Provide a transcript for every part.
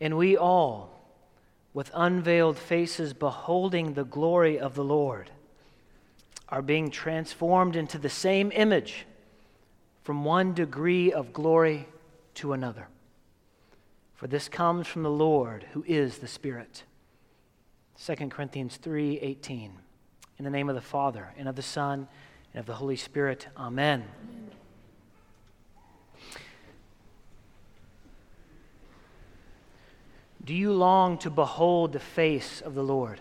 And we all, with unveiled faces beholding the glory of the Lord, are being transformed into the same image from one degree of glory to another. For this comes from the Lord who is the Spirit. 2 Corinthians 3:18. In the name of the Father and of the Son and of the Holy Spirit. Amen. Do you long to behold the face of the Lord?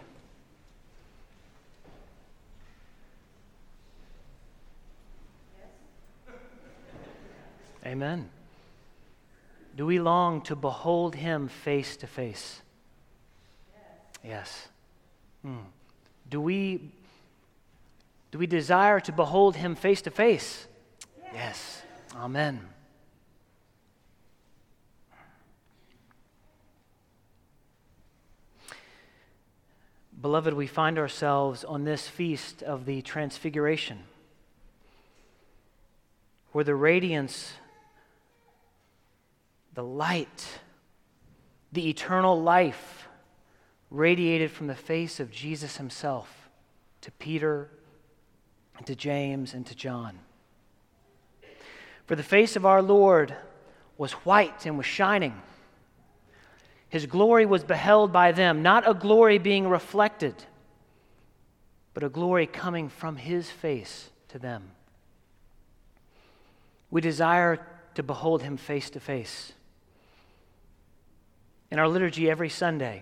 Amen. Do we long to behold him face to face? Yes. Mm. Do we do we desire to behold him face to face? Yes. Amen. Beloved, we find ourselves on this feast of the Transfiguration, where the radiance, the light, the eternal life radiated from the face of Jesus himself to Peter, and to James, and to John. For the face of our Lord was white and was shining his glory was beheld by them, not a glory being reflected, but a glory coming from his face to them. We desire to behold him face to face. In our liturgy every Sunday,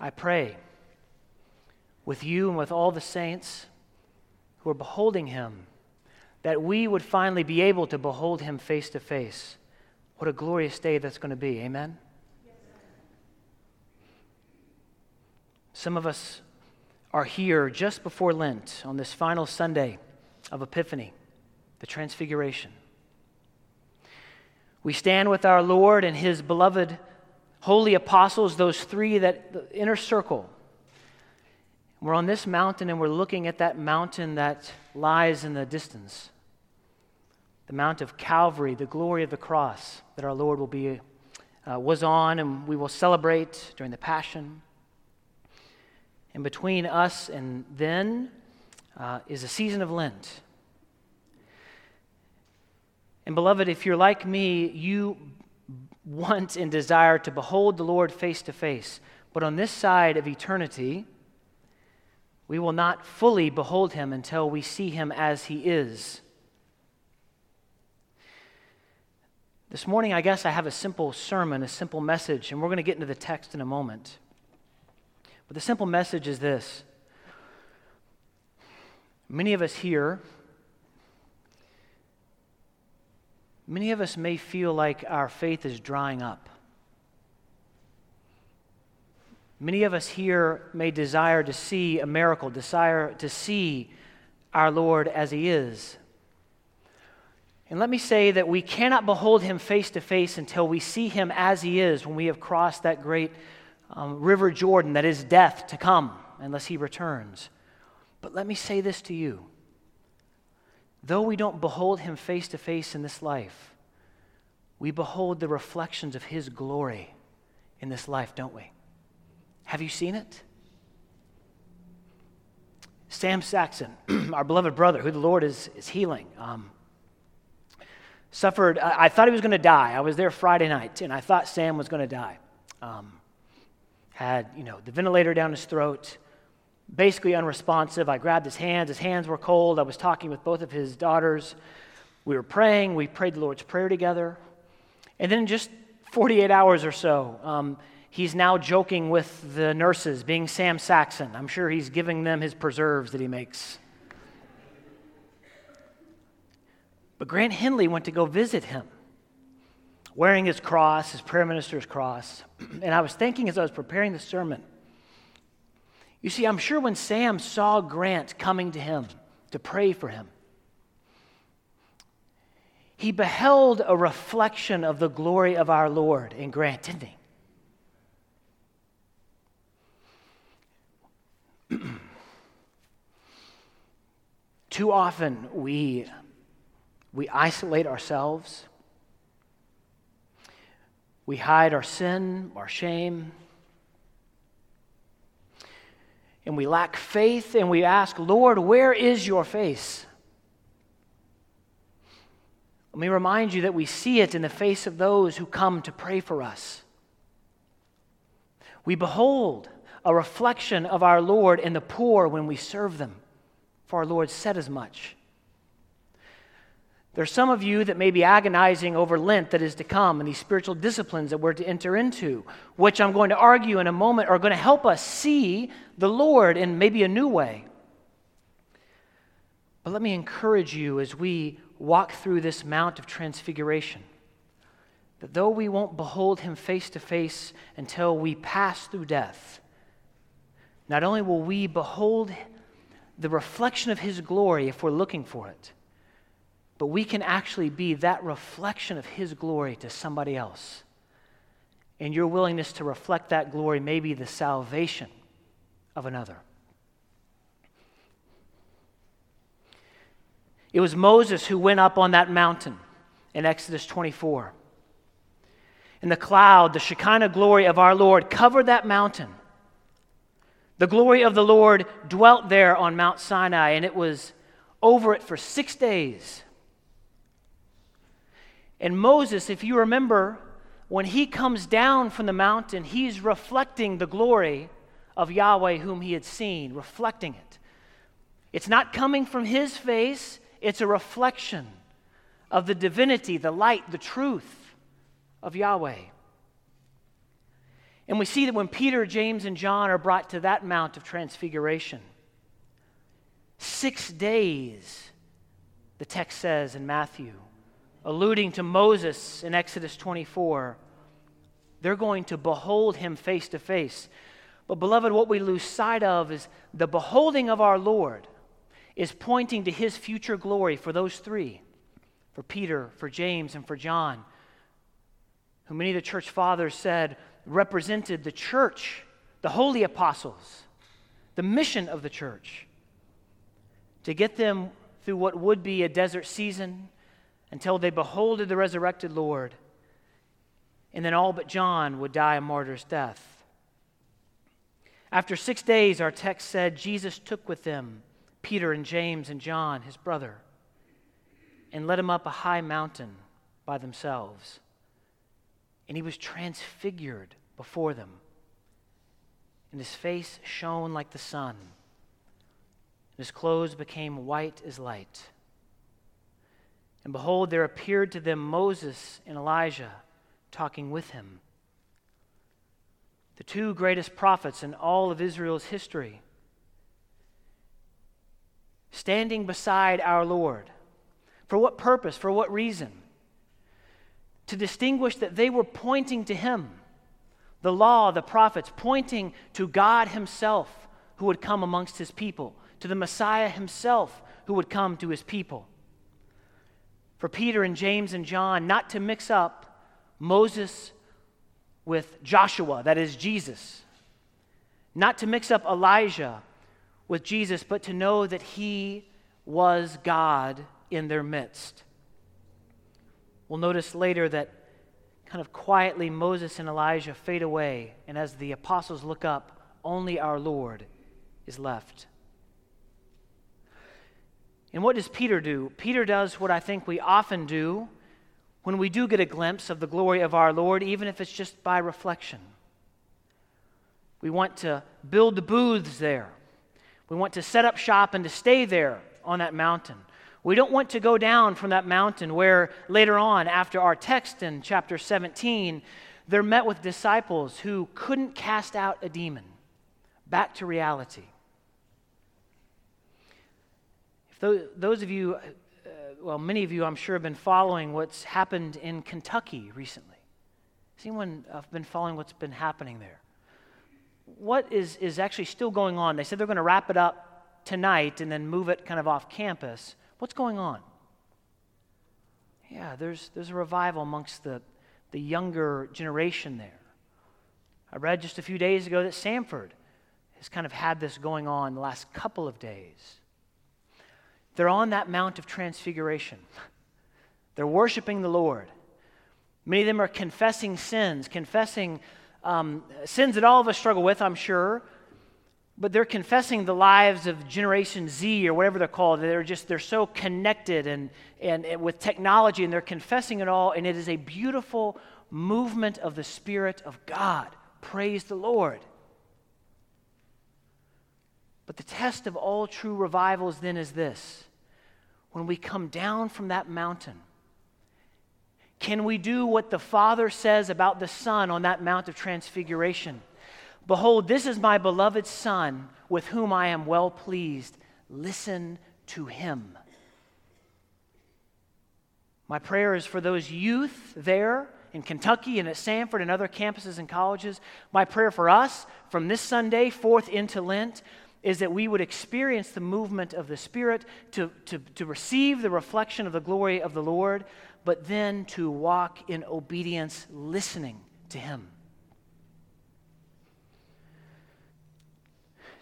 I pray with you and with all the saints who are beholding him that we would finally be able to behold him face to face. What a glorious day that's going to be. Amen. Some of us are here just before Lent on this final Sunday of Epiphany, the Transfiguration. We stand with our Lord and his beloved holy apostles, those three that the inner circle. We're on this mountain and we're looking at that mountain that lies in the distance. The Mount of Calvary, the glory of the cross that our Lord will be, uh, was on and we will celebrate during the Passion. And between us and then uh, is a season of Lent. And beloved, if you're like me, you want and desire to behold the Lord face to face. But on this side of eternity, we will not fully behold him until we see him as he is. This morning, I guess I have a simple sermon, a simple message, and we're going to get into the text in a moment. But the simple message is this many of us here, many of us may feel like our faith is drying up. Many of us here may desire to see a miracle, desire to see our Lord as He is. And let me say that we cannot behold Him face to face until we see Him as He is when we have crossed that great um, River Jordan that is death to come unless he returns. But let me say this to you. Though we don't behold him face to face in this life, we behold the reflections of his glory in this life, don't we? Have you seen it? Sam Saxon, our beloved brother, who the Lord is, is healing, um, suffered. I, I, thought he was going to die. I was there Friday night, and I thought Sam was going to die. Um, had, you know, the ventilator down his throat, basically unresponsive. I grabbed his hands. His hands were cold. I was talking with both of his daughters. We were praying. We prayed the Lord's Prayer together. And then just 48 hours or so, um, he's now joking with the nurses, being Sam Saxon. I'm sure he's giving them his preserves that he makes. But Grant Henley went to go visit him wearing his cross, his prayer minister's cross. And I was thinking as I was preparing the sermon, you see, I'm sure when Sam saw Grant coming to him to pray for him, he beheld a reflection of the glory of our Lord in Grant, didn't he? Too often we, we isolate ourselves We hide our sin, our shame. And we lack faith and we ask, Lord, where is your face? Let me remind you that we see it in the face of those who come to pray for us. We behold a reflection of our Lord in the poor when we serve them, for our Lord said as much. There's some of you that may be agonizing over Lent that is to come and these spiritual disciplines that we're to enter into, which I'm going to argue in a moment are going to help us see the Lord in maybe a new way. But let me encourage you as we walk through this Mount of Transfiguration that though we won't behold him face to face until we pass through death, not only will we behold the reflection of his glory if we're looking for it, but we can actually be that reflection of His glory to somebody else. And your willingness to reflect that glory may be the salvation of another. It was Moses who went up on that mountain in Exodus 24. And the cloud, the Shekinah glory of our Lord, covered that mountain. The glory of the Lord dwelt there on Mount Sinai, and it was over it for six days. And Moses, if you remember, when he comes down from the mountain, he's reflecting the glory of Yahweh whom he had seen, reflecting it. It's not coming from his face, it's a reflection of the divinity, the light, the truth of Yahweh. And we see that when Peter, James, and John are brought to that Mount of Transfiguration, six days, the text says in Matthew, alluding to Moses in Exodus 24. They're going to behold him face to face. But, beloved, what we lose sight of is the beholding of our Lord is pointing to his future glory for those three for Peter, for James, and for John, who many of the church fathers said represented the church, the holy apostles, the mission of the church, to get them through what would be a desert season until they beholded the resurrected Lord. And then all but John would die a martyr's death. After six days, our text said Jesus took with them Peter and James and John, his brother, and led him up a high mountain by themselves. And he was transfigured before them, and his face shone like the sun, and his clothes became white as light. And behold, there appeared to them Moses and Elijah talking with him. The two greatest prophets in all of Israel's history, standing beside our Lord. For what purpose? For what reason? To distinguish that they were pointing to Him, the law, the prophets, pointing to God Himself who would come amongst His people, to the Messiah Himself who would come to His people for Peter and James and John not to mix up Moses with Joshua, that is Jesus. Not to mix up Elijah with Jesus, but to know that he was God in their midst. We'll notice later that kind of quietly Moses and Elijah fade away, and as the apostles look up, only our Lord is left. And what does Peter do? Peter does what I think we often do when we do get a glimpse of the glory of our Lord, even if it's just by reflection. We want to build the booths there. We want to set up shop and to stay there on that mountain. We don't want to go down from that mountain where later on, after our text in chapter 17, they're met with disciples who couldn't cast out a demon. Back to reality. Those of you, uh, well, many of you, I'm sure, have been following what's happened in Kentucky recently. Has anyone uh, been following what's been happening there? What is, is actually still going on? They said they're going to wrap it up tonight and then move it kind of off campus. What's going on? Yeah, there's, there's a revival amongst the, the younger generation there. I read just a few days ago that Samford has kind of had this going on the last couple of days. They're on that Mount of Transfiguration. They're worshiping the Lord. Many of them are confessing sins, confessing um, sins that all of us struggle with, I'm sure, but they're confessing the lives of Generation Z or whatever they're called. They're just, they're so connected and, and, and with technology, and they're confessing it all, and it is a beautiful movement of the Spirit of God. Praise the Lord. But the test of all true revivals then is this when we come down from that mountain, can we do what the Father says about the Son on that Mount of Transfiguration? Behold, this is my beloved Son, with whom I am well pleased. Listen to him. My prayer is for those youth there in Kentucky and at Samford and other campuses and colleges. My prayer for us from this Sunday forth into Lent is that we would experience the movement of the Spirit to, to, to receive the reflection of the glory of the Lord, but then to walk in obedience, listening to Him.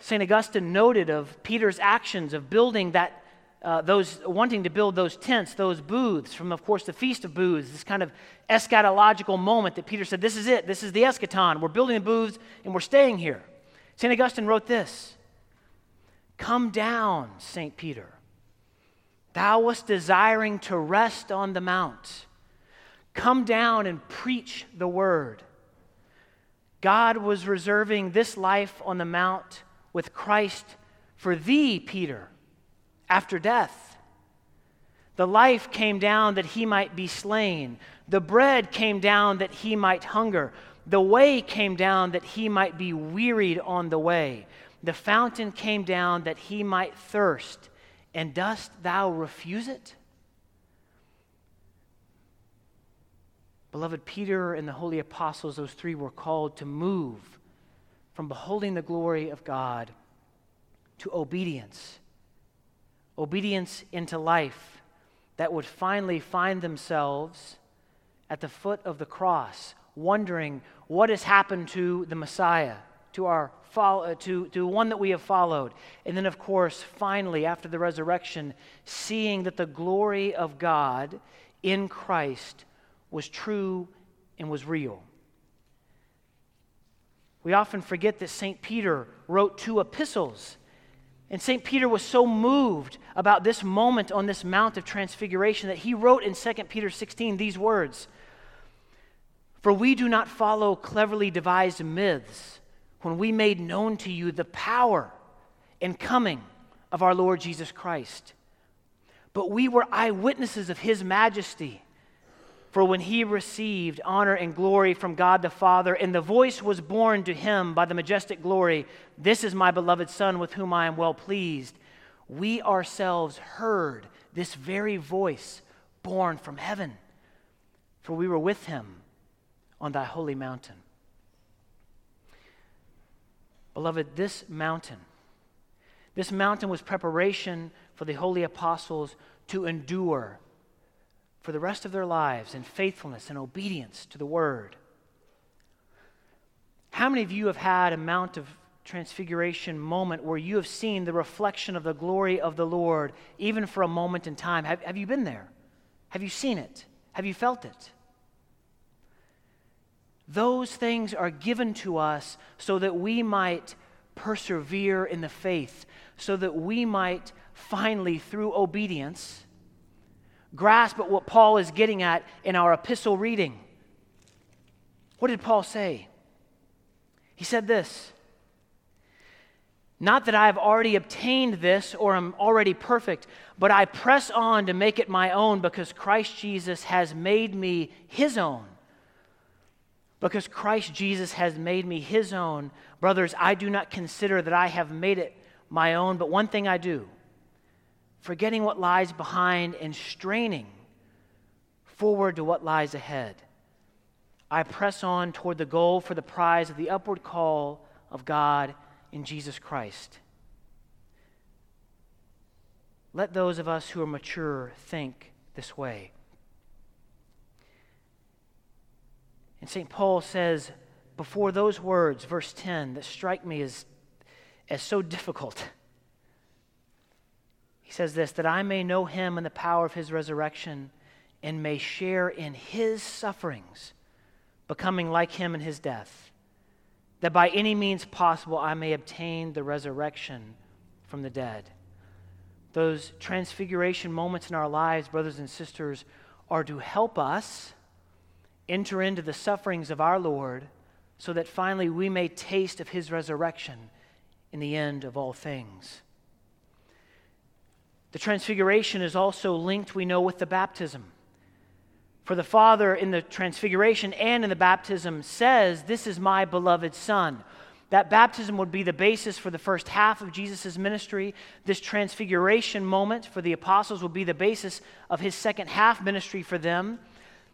St. Augustine noted of Peter's actions of building that, uh, those, wanting to build those tents, those booths, from, of course, the Feast of Booths, this kind of eschatological moment that Peter said, This is it, this is the eschaton. We're building the booths and we're staying here. St. Augustine wrote this Come down, St. Peter. Thou wast desiring to rest on the mount. Come down and preach the word. God was reserving this life on the mount with Christ for thee, Peter, after death. The life came down that he might be slain. The bread came down that he might hunger. The way came down that he might be wearied on the way. The fountain came down that he might thirst. And dost thou refuse it? Beloved, Peter and the holy apostles, those three were called to move from beholding the glory of God to obedience. Obedience into life that would finally find themselves at the foot of the cross, wondering what has happened to the Messiah, to our follow, uh, to, to one that we have followed. And then, of course, finally, after the resurrection, seeing that the glory of God in Christ was true and was real. We often forget that St. Peter wrote two epistles. And St. Peter was so moved about this moment on this Mount of Transfiguration that he wrote in 2 Peter 16 these words For we do not follow cleverly devised myths when we made known to you the power and coming of our Lord Jesus Christ. But we were eyewitnesses of his majesty. For when he received honor and glory from God the Father, and the voice was borne to him by the majestic glory, This is my beloved Son with whom I am well pleased, we ourselves heard this very voice borne from heaven. For we were with him on thy holy mountain. Beloved, this mountain, this mountain was preparation for the holy apostles to endure for the rest of their lives in faithfulness and obedience to the word. How many of you have had a Mount of Transfiguration moment where you have seen the reflection of the glory of the Lord, even for a moment in time? Have, have you been there? Have you seen it? Have you felt it? Those things are given to us so that we might persevere in the faith, so that we might finally, through obedience, grasp at what Paul is getting at in our epistle reading. What did Paul say? He said this Not that I have already obtained this or am already perfect, but I press on to make it my own because Christ Jesus has made me his own. Because Christ Jesus has made me his own, brothers, I do not consider that I have made it my own, but one thing I do, forgetting what lies behind and straining forward to what lies ahead. I press on toward the goal for the prize of the upward call of God in Jesus Christ. Let those of us who are mature think this way. And St. Paul says, before those words, verse 10, that strike me as, as so difficult, he says this that I may know him and the power of his resurrection and may share in his sufferings, becoming like him in his death, that by any means possible I may obtain the resurrection from the dead. Those transfiguration moments in our lives, brothers and sisters, are to help us enter into the sufferings of our Lord so that finally we may taste of his resurrection in the end of all things. The transfiguration is also linked, we know, with the baptism. For the Father in the transfiguration and in the baptism says, This is my beloved Son. That baptism would be the basis for the first half of Jesus' ministry. This transfiguration moment for the apostles would be the basis of his second half ministry for them.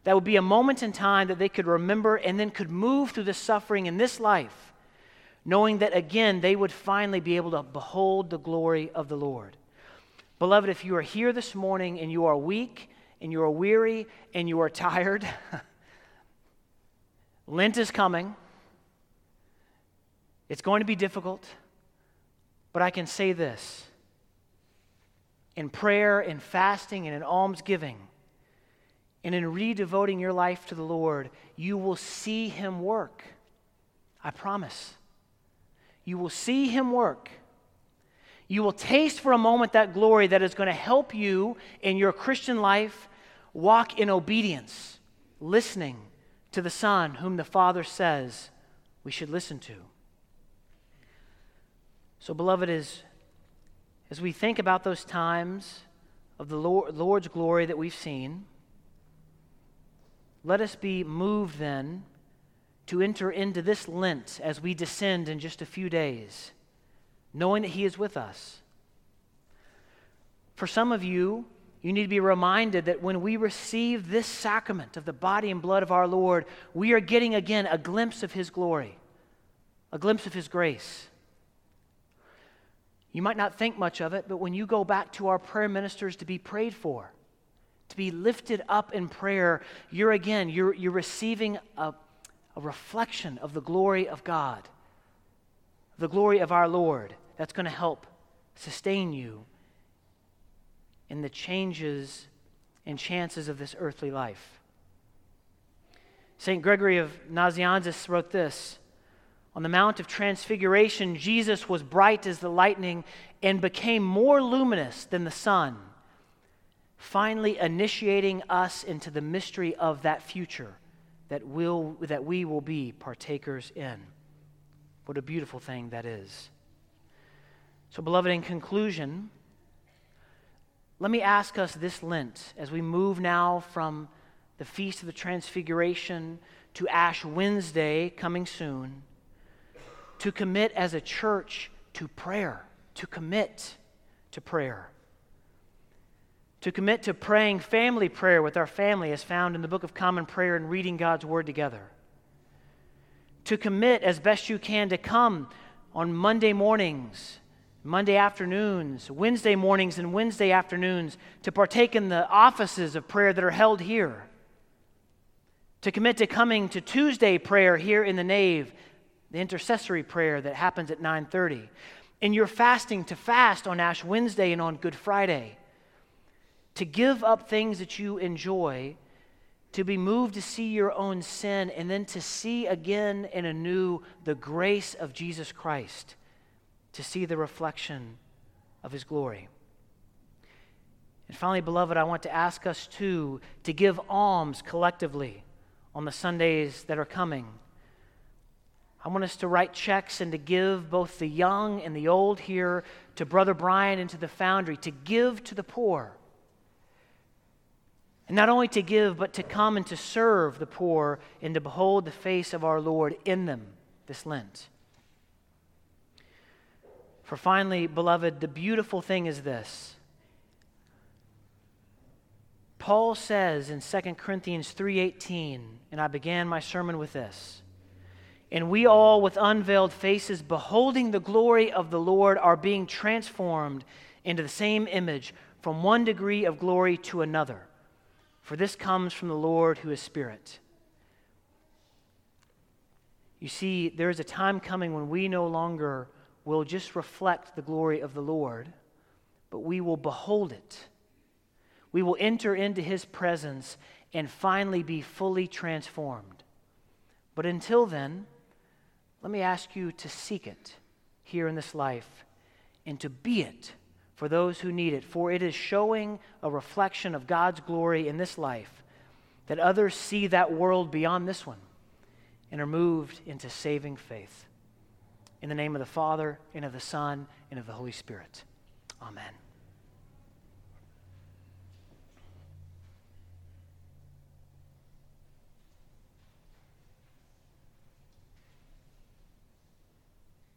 That would be a moment in time that they could remember and then could move through the suffering in this life, knowing that again they would finally be able to behold the glory of the Lord. Beloved, if you are here this morning and you are weak, and you are weary and you are tired, Lent is coming. It's going to be difficult, but I can say this in prayer, in fasting, and in almsgiving, and in redevoting your life to the Lord, you will see Him work. I promise. You will see Him work. You will taste for a moment that glory that is going to help you in your Christian life walk in obedience, listening to the Son whom the Father says we should listen to. So, beloved, as, as we think about those times of the Lord, Lord's glory that we've seen, let us be moved then to enter into this Lent as we descend in just a few days knowing that He is with us. For some of you, you need to be reminded that when we receive this sacrament of the body and blood of our Lord, we are getting again a glimpse of His glory, a glimpse of His grace. You might not think much of it, but when you go back to our prayer ministers to be prayed for, to be lifted up in prayer, you're again, you're, you're receiving a, a reflection of the glory of God, the glory of our Lord that's going to help sustain you in the changes and chances of this earthly life. St. Gregory of Nazianzus wrote this On the Mount of Transfiguration, Jesus was bright as the lightning and became more luminous than the sun, finally initiating us into the mystery of that future that, will, that we will be partakers in. What a beautiful thing that is. So, beloved, in conclusion, let me ask us this Lent as we move now from the Feast of the Transfiguration to Ash Wednesday coming soon to commit as a church to prayer, to commit to prayer. To commit to praying family prayer with our family as found in the Book of Common Prayer and reading God's Word together. To commit as best you can to come on Monday mornings Monday afternoons, Wednesday mornings, and Wednesday afternoons to partake in the offices of prayer that are held here. To commit to coming to Tuesday prayer here in the nave, the intercessory prayer that happens at 9:30. In your fasting to fast on Ash Wednesday and on Good Friday. To give up things that you enjoy, to be moved to see your own sin, and then to see again and anew the grace of Jesus Christ to see the reflection of his glory. And finally, beloved, I want to ask us too to give alms collectively on the Sundays that are coming. I want us to write checks and to give both the young and the old here to Brother Brian and to the foundry, to give to the poor. And not only to give, but to come and to serve the poor and to behold the face of our Lord in them this Lent. For finally, beloved, the beautiful thing is this. Paul says in 2 Corinthians 3:18, and I began my sermon with this. And we all with unveiled faces beholding the glory of the Lord are being transformed into the same image from one degree of glory to another. For this comes from the Lord who is spirit. You see, there is a time coming when we no longer will just reflect the glory of the Lord, but we will behold it. we will enter into his presence and finally be fully transformed. But until then, let me ask you to seek it here in this life and to be it for those who need it, for it is showing a reflection of God's glory in this life that others see that world beyond this one and are moved into saving faith. In the name of the Father, and of the Son, and of the Holy Spirit. Amen.